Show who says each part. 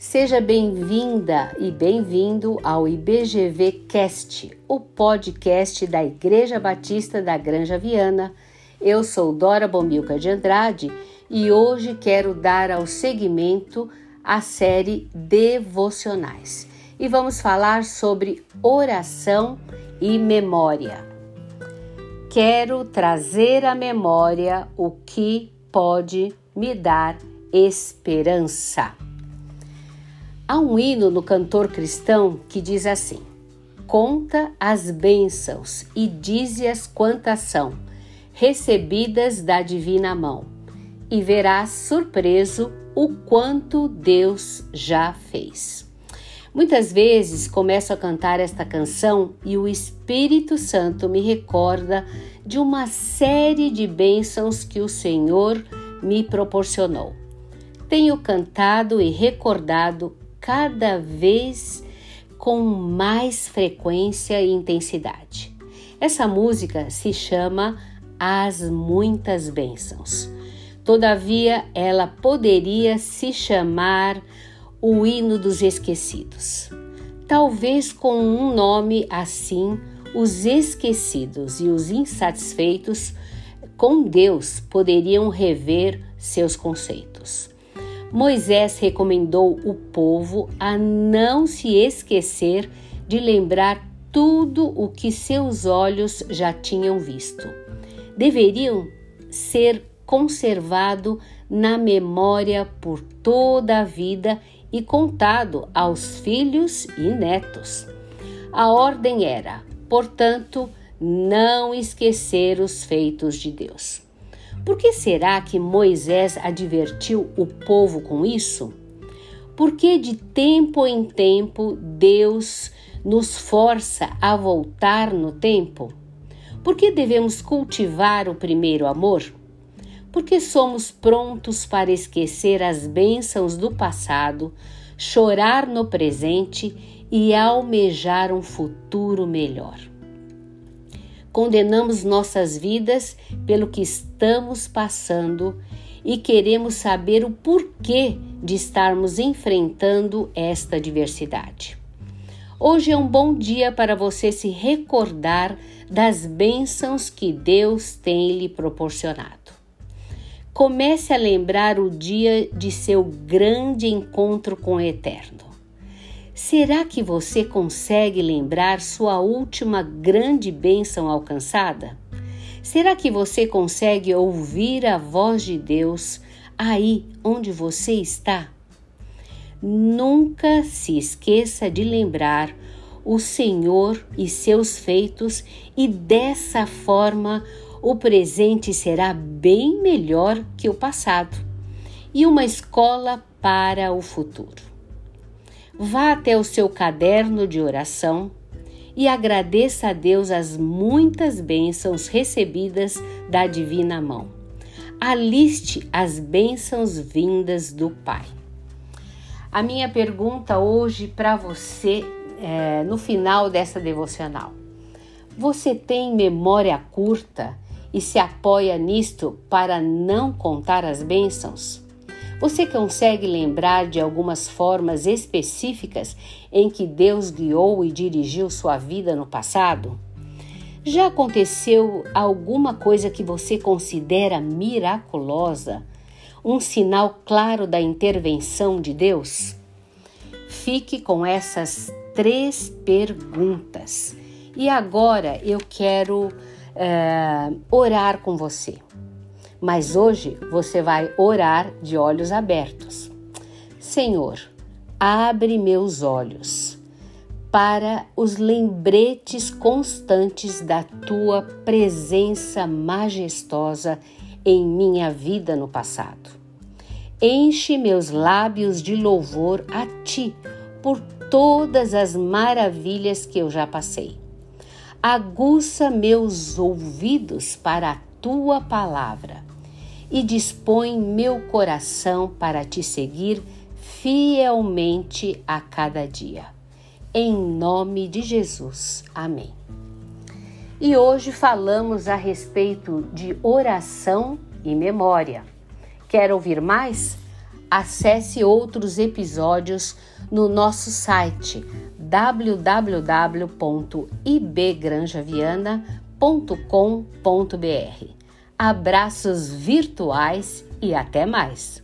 Speaker 1: Seja bem-vinda e bem-vindo ao IBGV Cast, o podcast da Igreja Batista da Granja Viana. Eu sou Dora Bomilca de Andrade e hoje quero dar ao seguimento à série Devocionais. E vamos falar sobre oração e memória. Quero trazer à memória o que pode me dar esperança. Há um hino no cantor cristão que diz assim: Conta as bênçãos e dize-as quantas são, recebidas da divina mão, e verás surpreso o quanto Deus já fez. Muitas vezes começo a cantar esta canção e o Espírito Santo me recorda de uma série de bênçãos que o Senhor me proporcionou. Tenho cantado e recordado cada vez com mais frequência e intensidade. Essa música se chama As Muitas Bênçãos. Todavia, ela poderia se chamar o Hino dos Esquecidos. Talvez com um nome assim, os esquecidos e os insatisfeitos com Deus poderiam rever seus conceitos. Moisés recomendou o povo a não se esquecer de lembrar tudo o que seus olhos já tinham visto. Deveriam ser conservado na memória por toda a vida e contado aos filhos e netos. A ordem era, portanto, não esquecer os feitos de Deus. Por que será que Moisés advertiu o povo com isso? Porque de tempo em tempo Deus nos força a voltar no tempo? Por que devemos cultivar o primeiro amor? Porque somos prontos para esquecer as bênçãos do passado, chorar no presente e almejar um futuro melhor condenamos nossas vidas pelo que estamos passando e queremos saber o porquê de estarmos enfrentando esta diversidade. Hoje é um bom dia para você se recordar das bênçãos que Deus tem lhe proporcionado. Comece a lembrar o dia de seu grande encontro com o Eterno. Será que você consegue lembrar sua última grande bênção alcançada? Será que você consegue ouvir a voz de Deus aí onde você está? Nunca se esqueça de lembrar o Senhor e seus feitos, e dessa forma o presente será bem melhor que o passado e uma escola para o futuro. Vá até o seu caderno de oração e agradeça a Deus as muitas bênçãos recebidas da divina mão. Aliste as bênçãos vindas do Pai. A minha pergunta hoje para você, é, no final dessa devocional: você tem memória curta e se apoia nisto para não contar as bênçãos? Você consegue lembrar de algumas formas específicas em que Deus guiou e dirigiu sua vida no passado? Já aconteceu alguma coisa que você considera miraculosa? Um sinal claro da intervenção de Deus? Fique com essas três perguntas. E agora eu quero uh, orar com você mas hoje você vai orar de olhos abertos. Senhor, abre meus olhos para os lembretes constantes da tua presença majestosa em minha vida no passado. Enche meus lábios de louvor a ti por todas as maravilhas que eu já passei. Aguça meus ouvidos para a tua palavra e dispõe meu coração para te seguir fielmente a cada dia. Em nome de Jesus. Amém. E hoje falamos a respeito de oração e memória. Quer ouvir mais? Acesse outros episódios no nosso site www.ibgranjaviana.com.br. Abraços virtuais e até mais!